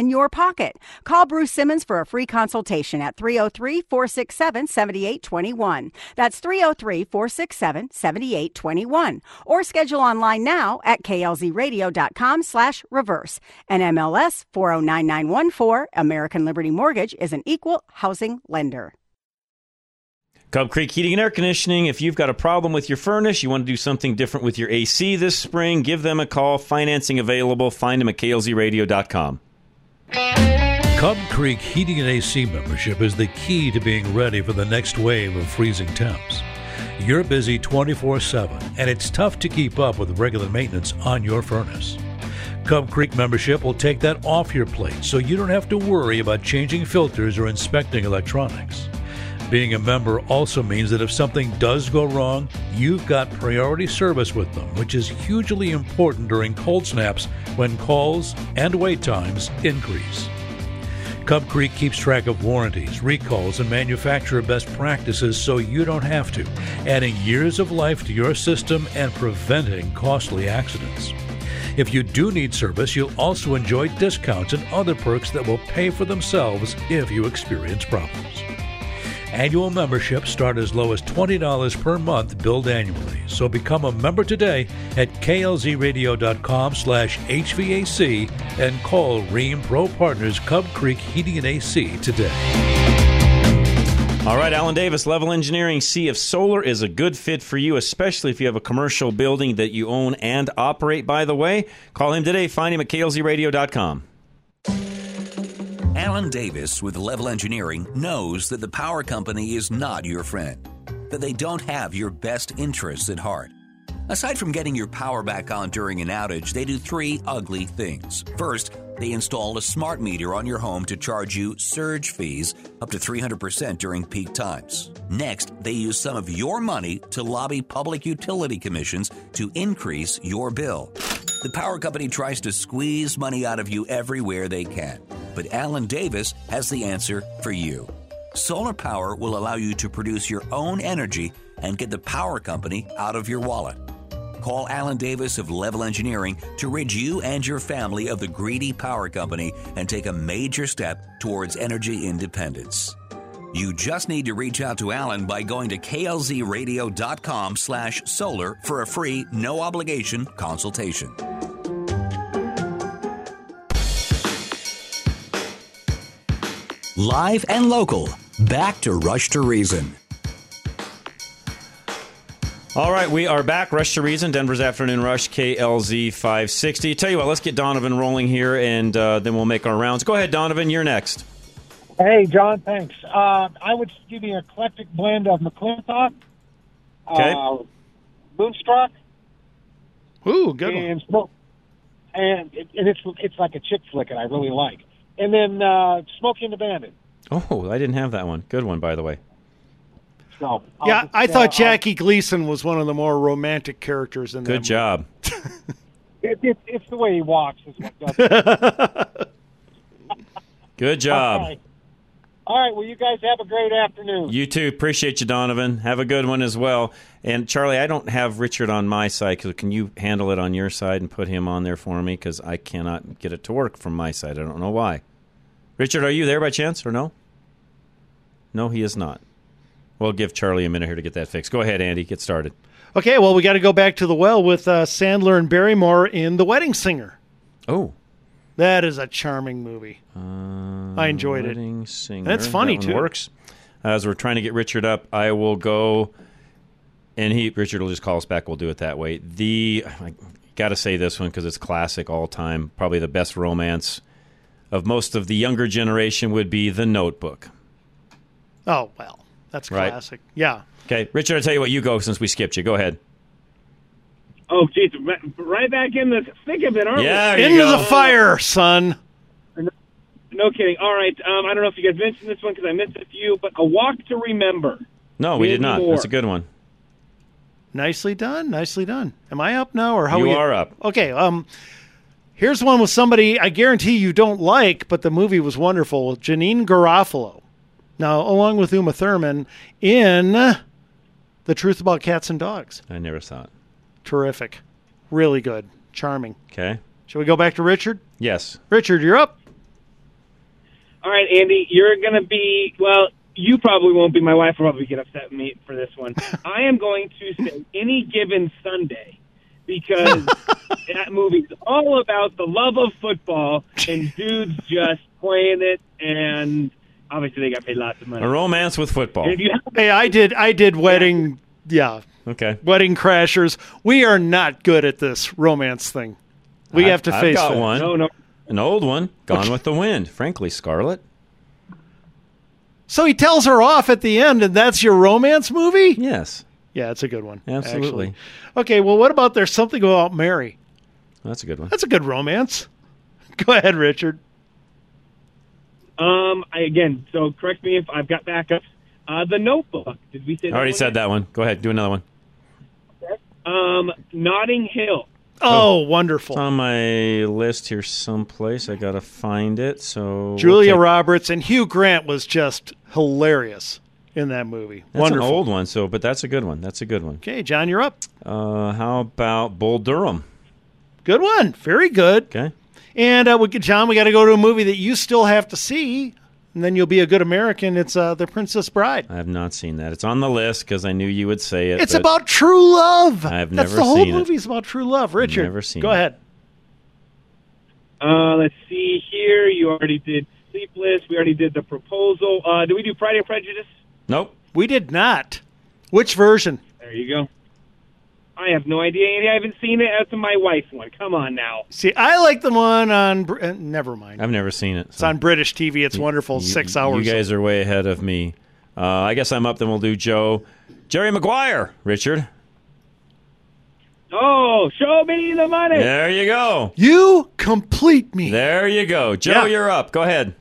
your pocket. Call Bruce Simmons for a free consultation at 303 467 7821. That's 303 467 7821. Or schedule online now at klzradio.com slash reverse. NMLS 409914, American Liberty Mortgage is an equal housing lender.
Cub Creek Heating and Air Conditioning. If you've got a problem with your furnace, you want to do something different with your AC this spring, give them a call. Financing available. Find them at klzradio.com.
Cub Creek Heating and AC membership is the key to being ready for the next wave of freezing temps. You're busy 24 7, and it's tough to keep up with regular maintenance on your furnace. Cub Creek membership will take that off your plate so you don't have to worry about changing filters or inspecting electronics. Being a member also means that if something does go wrong, you've got priority service with them, which is hugely important during cold snaps when calls and wait times increase. Cub Creek keeps track of warranties, recalls, and manufacturer best practices so you don't have to, adding years of life to your system and preventing costly accidents. If you do need service, you'll also enjoy discounts and other perks that will pay for themselves if you experience problems. Annual memberships start as low as $20 per month billed annually. So become a member today at klzradio.com slash HVAC and call Rheem Pro Partners Cub Creek Heating and AC today.
All right, Alan Davis, Level Engineering. See if solar is a good fit for you, especially if you have a commercial building that you own and operate, by the way. Call him today. Find him at klzradio.com.
Alan Davis with Level Engineering knows that the power company is not your friend, that they don't have your best interests at heart. Aside from getting your power back on during an outage, they do three ugly things. First, they install a smart meter on your home to charge you surge fees up to 300% during peak times. Next, they use some of your money to lobby public utility commissions to increase your bill. The power company tries to squeeze money out of you everywhere they can, but Alan Davis has the answer for you. Solar power will allow you to produce your own energy and get the power company out of your wallet. Call Alan Davis of Level Engineering to rid you and your family of the greedy power company and take a major step towards energy independence. You just need to reach out to Alan by going to klzradio.com slash solar for a free, no obligation consultation.
Live and local. Back to Rush to Reason.
All right, we are back. Rush to Reason, Denver's Afternoon Rush, KLZ 560. Tell you what, let's get Donovan rolling here, and uh, then we'll make our rounds. Go ahead, Donovan. You're next.
Hey, John, thanks. Uh, I would give you an eclectic blend of McLintock,
Okay.
uh, Moonstruck,
Ooh, good
and Smoke, and, and it's it's like a chick flick, and I really like. And then uh, Smokey and the Bandit.
Oh, I didn't have that one. Good one, by the way.
So I'll
Yeah,
just,
I
uh,
thought Jackie Gleason was one of the more romantic characters in that.
Good job.
It, it, it's the way he walks is what does it.
Good job.
All right. All right. Well, you guys have a great afternoon.
You too. Appreciate you, Donovan. Have a good one as well. And Charlie, I don't have Richard on my side. So can you handle it on your side and put him on there for me? Because I cannot get it to work from my side. I don't know why. Richard, are you there by chance or no? No, he is not. We'll give Charlie a minute here to get that fixed. Go ahead, Andy. Get started.
Okay, well, we got to go back to the well with uh, Sandler and Barrymore in The Wedding Singer.
Oh.
That is a charming movie. I enjoyed it.
Singer. That's funny, that too. works. As we're trying to get Richard up, I will go, and he Richard will just call us back. We'll do it that way. The I got to say this one because it's classic all time. Probably the best romance of most of the younger generation would be The Notebook.
Oh well, that's
Right.
classic. Yeah.
Okay, Richard, I'll tell you what. You go since we skipped you. Go ahead.
Oh, geez, right- right back in the thick of it, aren't
Yeah,
we?
there you
Into
go.
the fire, son.
No kidding. All right. Um, I don't know if you guys mentioned this one because I missed a few, but A Walk to Remember.
No, we did not.
Moore.
That's a good one.
Nicely done. Nicely done. Am I up now, or how
You
we-
are up.
Okay. Um, here's one with somebody I guarantee you don't like, but the movie was wonderful. Janeane Garofalo. Now, along with Uma Thurman in The Truth About Cats and Dogs.
I never saw it.
Terrific. Really good. Charming.
Okay.
Shall we go back to Richard?
Yes.
Richard, you're up.
All right, Andy, you're going to be, well, you probably won't be. My wife will probably get upset with me for this one. I am going to say any given Sunday because that movie's all about the love of football and dudes just playing it, and obviously they got paid lots of money.
A romance with football.
And if you have
Hey, I did. I did wedding. Yeah,
Okay.
wedding crashers. We are not good at this romance thing. We
I've-
have to
I've
face
got
that.
one.
No, no.
An old one. Gone with the Wind. Frankly, Scarlett.
So he tells her off at the end, and that's your romance movie?
Yes.
Yeah, it's a good one.
Absolutely.
actually. Okay, well, what about there's something about Mary?
That's a good one.
That's a good romance. Go ahead, Richard.
Um, I, again, so correct me if I've got backups. Uh, the Notebook. Did we say
I already
one
said that one. Go ahead. Do another one.
Um, Notting Hill.
Oh, wonderful.
It's on my list here someplace. I got to find it. So
Julia
we'll take-
Roberts and Hugh Grant was just hilarious in that movie.
That's
wonderful.
an old one, so but that's a good one. That's a good one.
Okay, John, you're up.
Uh, how about Bull Durham?
Good one. Very good.
Okay.
And uh, we, John, we got to go to a movie that you still have to see, and then you'll be a good American. It's uh, The Princess Bride.
I have not seen that. It's on the list because I knew you would say it.
It's about true love.
I've
That's
never
the whole
seen it.
movie is about true love. Richard,
Never seen
go
it.
ahead.
Uh, let's see here. You already did Sleepless. We already did The Proposal. Uh, did we do Pride and Prejudice?
Nope.
We did not. Which version?
There you go. I have no idea, Andy. I haven't seen it. That's my wife's one. Come on now.
See, I like the one on. Uh, never mind.
I've never seen it.
It's on British TV. It's wonderful.
You-
Six hours.
You guys are way ahead of me. Uh, I guess I'm up. Then we'll do Joe, Jerry Maguire, Richard.
Oh, show me the money.
There you go.
You complete me.
There you go. Joe,
Yeah.
you're up. Go ahead.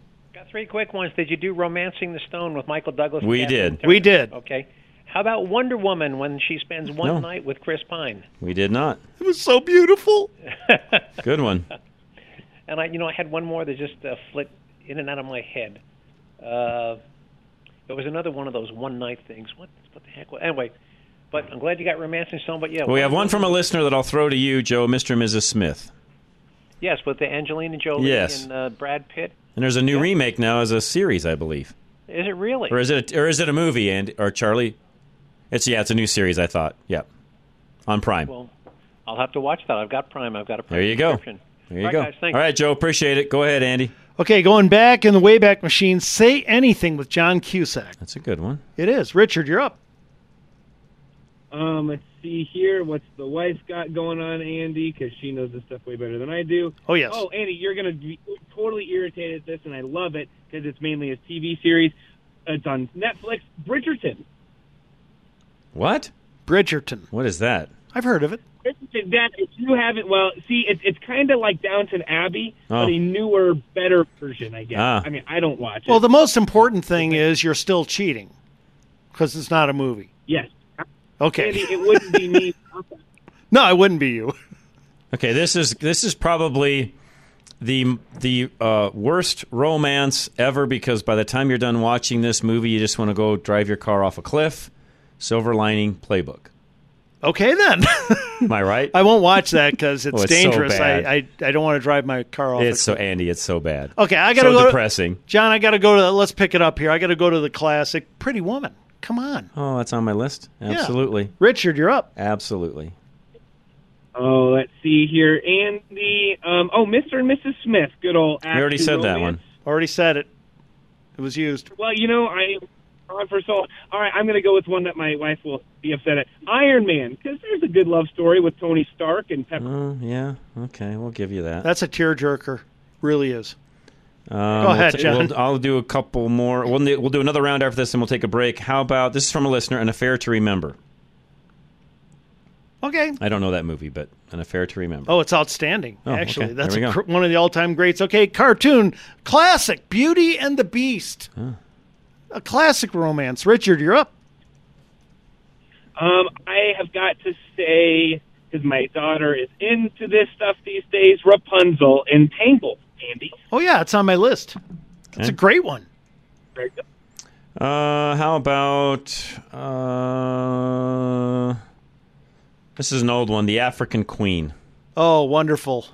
Got three quick ones. Did you do Romancing the Stone with Michael Douglas?
We did.
Turner?
We did.
Okay. How about Wonder Woman when she spends one
No.
night with Chris Pine?
We did not.
It was so beautiful.
Good one.
And I, you know, I had one more that just uh, flipped in and out of my head. Uh, it was another one of those one night things. What, what the heck? was- Anyway, but I'm glad you got Romancing the Stone. But yeah,
Well, we have one from a listener that I'll throw to you, Joe, Mr. and Mrs. Smith.
Yes, with the Angelina Jolie
Yes.
and uh, Brad Pitt.
And there's a new remake now as a series, I believe.
Is it really?
Or is it? Or is it a movie? And or Charlie? It's yeah, it's a new series. I thought. Yep. On Prime.
Well, I'll have to watch that. I've got Prime. I've got a Prime
there you go. There you
All right,
go.
guys.
All right, Joe. Appreciate it. Go ahead, Andy.
Okay, going back in the Wayback Machine, say anything with John Cusack.
That's a good one.
It is. Richard, you're up.
Um, let's see here. What's the wife got going on, Andy? Because she knows this stuff way better than I do.
Oh, yes.
Oh, Andy, you're going to be totally irritated at this, and I love it because it's mainly a TV series. It's on Netflix. Bridgerton.
What?
Bridgerton.
What is that?
I've heard of it.
Bridgerton. That if you haven't, well, see, it's it's kind of like Downton Abbey,
Oh.
but a newer, better version, I guess.
Ah.
I mean, I don't watch it.
Well, the most important thing is you're still cheating because it's not a movie.
yes.
Okay.
Andy, it wouldn't be me.
No, it wouldn't be you.
Okay, this is this is probably the the uh, worst romance ever because by the time you're done watching this movie, you just want to go drive your car off a cliff. Silver Lining Playbook.
Okay, then.
Am I right?
I won't watch that because it's,
Oh, it's
dangerous.
bad.
I, I I don't want to drive my car off.
It's
a
so Andy. It's so bad.
Okay, I gotta
so
go. to-
depressing.
John, I gotta go to. Let's pick it up here. I gotta go to the classic Pretty Woman. Come on,
Oh, that's on my list.
Yeah.
Absolutely.
Richard, you're up.
Absolutely.
Oh, let's see here, Andy. Um, oh, Mr. and Mrs. Smith. Good old.
We already
action
said that one.
Already said it. It was used.
Well, you know, I
on for so. All right, I'm going to go with one that my wife will be upset at. Iron Man, because there's a good love story with Tony Stark and Pepper.
Oh, yeah. Okay, we'll give you that.
That's a tearjerker. Really is.
Um,
Go
we'll
ahead, John.
we'll- I'll do a couple more. We'll, we'll do another round after this, and we'll take a break. How about this is from a listener, An Affair to Remember.
Okay.
I don't know that movie, but An Affair to Remember.
Oh, it's outstanding.
Oh,
Actually,
okay.
that's a cr- one of the all-time greats. Okay, cartoon classic, Beauty and the Beast. A classic romance. Richard, you're up.
Um, I have got to say, because my daughter is into this stuff these days, Rapunzel and Tangled, Andy.
Oh yeah, it's on my list. It's a great one.
Very good.
Uh, how about uh, this is an old one, The African Queen.
Oh, wonderful.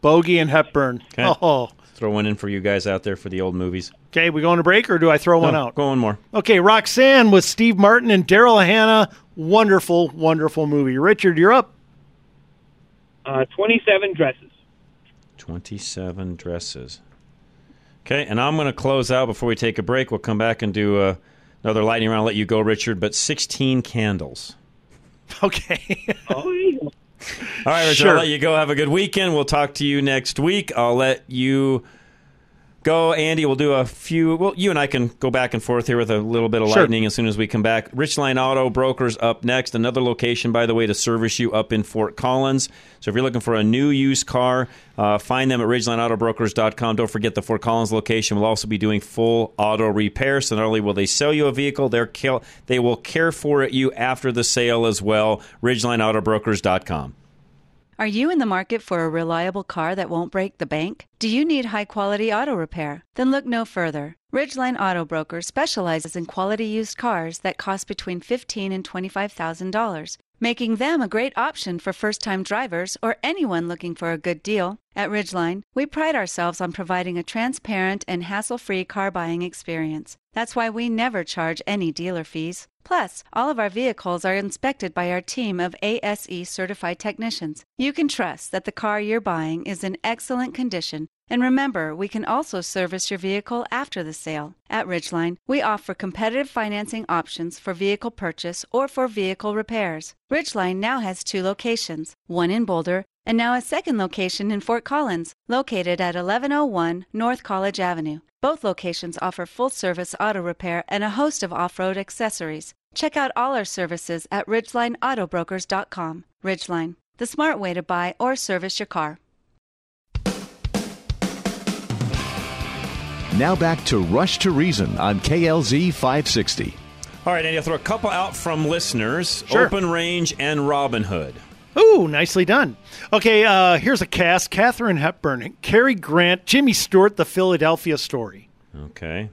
Bogey and Hepburn.
Okay.
Oh,
Throw one in for you guys out there for the old movies.
okay. We going to break, or do I throw one out?
Go one more.
Okay, Roxanne with Steve Martin and Daryl Hannah. Wonderful, wonderful movie. Richard, you're up.
Uh, 27 dresses.
27 dresses. Okay, and I'm going to close out before we take a break. We'll come back and do uh, another lightning round. Let you go, Richard. But 16 candles.
Okay.
oh.
All right, Richard.
Sure.
I'll let you go. Have a good weekend. We'll talk to you next week. I'll let you go, Andy. We'll do a few. Well, you and I can go back and forth here with a little bit of
Sure.
lightning as soon as we come back. Ridgeline Auto Brokers up next. Another location, by the way, to service you up in Fort Collins. So if you're looking for a new used car, uh, find them at RidgelineAutobrokers.com. Don't forget the Fort Collins location will also be doing full auto repair. So not only will they sell you a vehicle, they're kill- they will care for it you after the sale as well. RidgelineAutobrokers.com.
Are you in the market for a reliable car that won't break the bank? Do you need high quality auto repair? Then look no further. Ridgeline Auto Broker specializes in quality used cars that cost between $15,000 and $25,000, making them a great option for first time drivers or anyone looking for a good deal. At Ridgeline, we pride ourselves on providing a transparent and hassle free car buying experience. That's why we never charge any dealer fees. Plus, all of our vehicles are inspected by our team of ASE certified technicians. You can trust that the car you're buying is in excellent condition. And remember, we can also service your vehicle after the sale. At Ridgeline, we offer competitive financing options for vehicle purchase or for vehicle repairs. Ridgeline now has two locations, one in Boulder and now a second location in Fort Collins, located at 1101 North College Avenue. Both locations offer full service auto repair and a host of off road accessories. Check out all our services at RidgelineAutobrokers.com. Ridgeline, the smart way to buy or service your car.
Now back to Rush to Reason on KLZ 560.
All right, Andy, I'll throw a couple out from listeners
Sure.
Open Range and Robin Hood.
Ooh, nicely done. Okay, uh, here's a cast: Katharine Hepburn, Cary Grant, Jimmy Stewart, The Philadelphia Story.
Okay.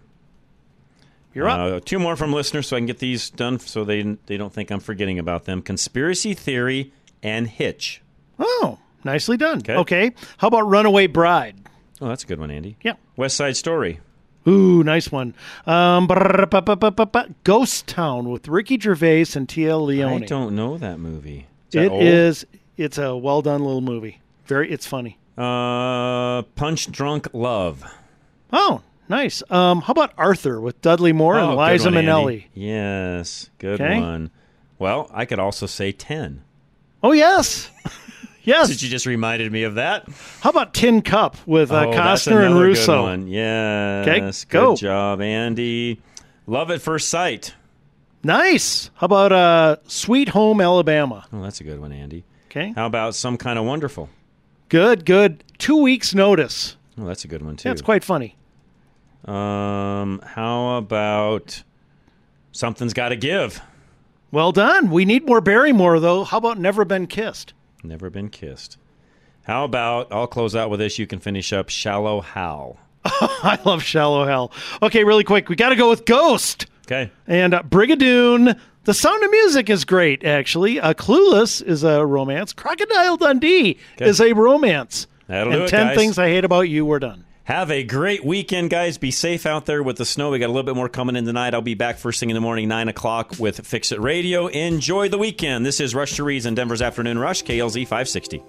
You're up.
Uh, two more from listeners so I can get these done so they, they don't think I'm forgetting about them Conspiracy Theory and Hitch.
Oh, nicely done. Okay. How about Runaway Bride?
Oh, that's a good one, Andy.
Yeah.
West Side Story.
Ooh, nice one. Um, Ghost Town with Ricky Gervais and Téa Leoni.
I don't know that movie. Is that
It
old?
is. It's a well done little movie. Very. It's funny.
Uh, Punch Drunk Love.
Oh, nice. Um, how about Arthur with Dudley Moore
Oh,
and Liza
one, Andy.
Minnelli?
Yes, good
Okay.
one. Well, I could also say 10.
Oh yes, yes.
Did you just reminded me of that?
How about Tin Cup with uh,
oh, that's
Costner and Russo?
Good one. Yes.
Okay,
good
go.
job, Andy. Love at first sight.
Nice. How about uh, Sweet Home Alabama?
Oh, that's a good one, Andy.
Okay.
How about some kind of wonderful?
Good, good. Two weeks notice.
Oh, that's a good one too.
Yeah, quite funny.
Um, how about something's got to give?
Well done. We need more Barrymore though. How about Never Been Kissed?
Never been kissed. How about I'll close out with this. You can finish up Shallow Hal.
I love Shallow Hell. Okay, really quick. We got to go with Ghost.
Okay.
And uh, Brigadoon. The Sound of Music is great, actually. Uh, Clueless is a romance. Crocodile Dundee
Okay.
is a romance.
That'll
and
do it,
10
guys.
Things I Hate About You were done.
Have a great weekend, guys. Be safe out there with the snow. We got a little bit more coming in tonight. I'll be back first thing in the morning, 9 o'clock with Fix It Radio. Enjoy the weekend. This is Rush to Reason, Denver's Afternoon Rush, KLZ 560.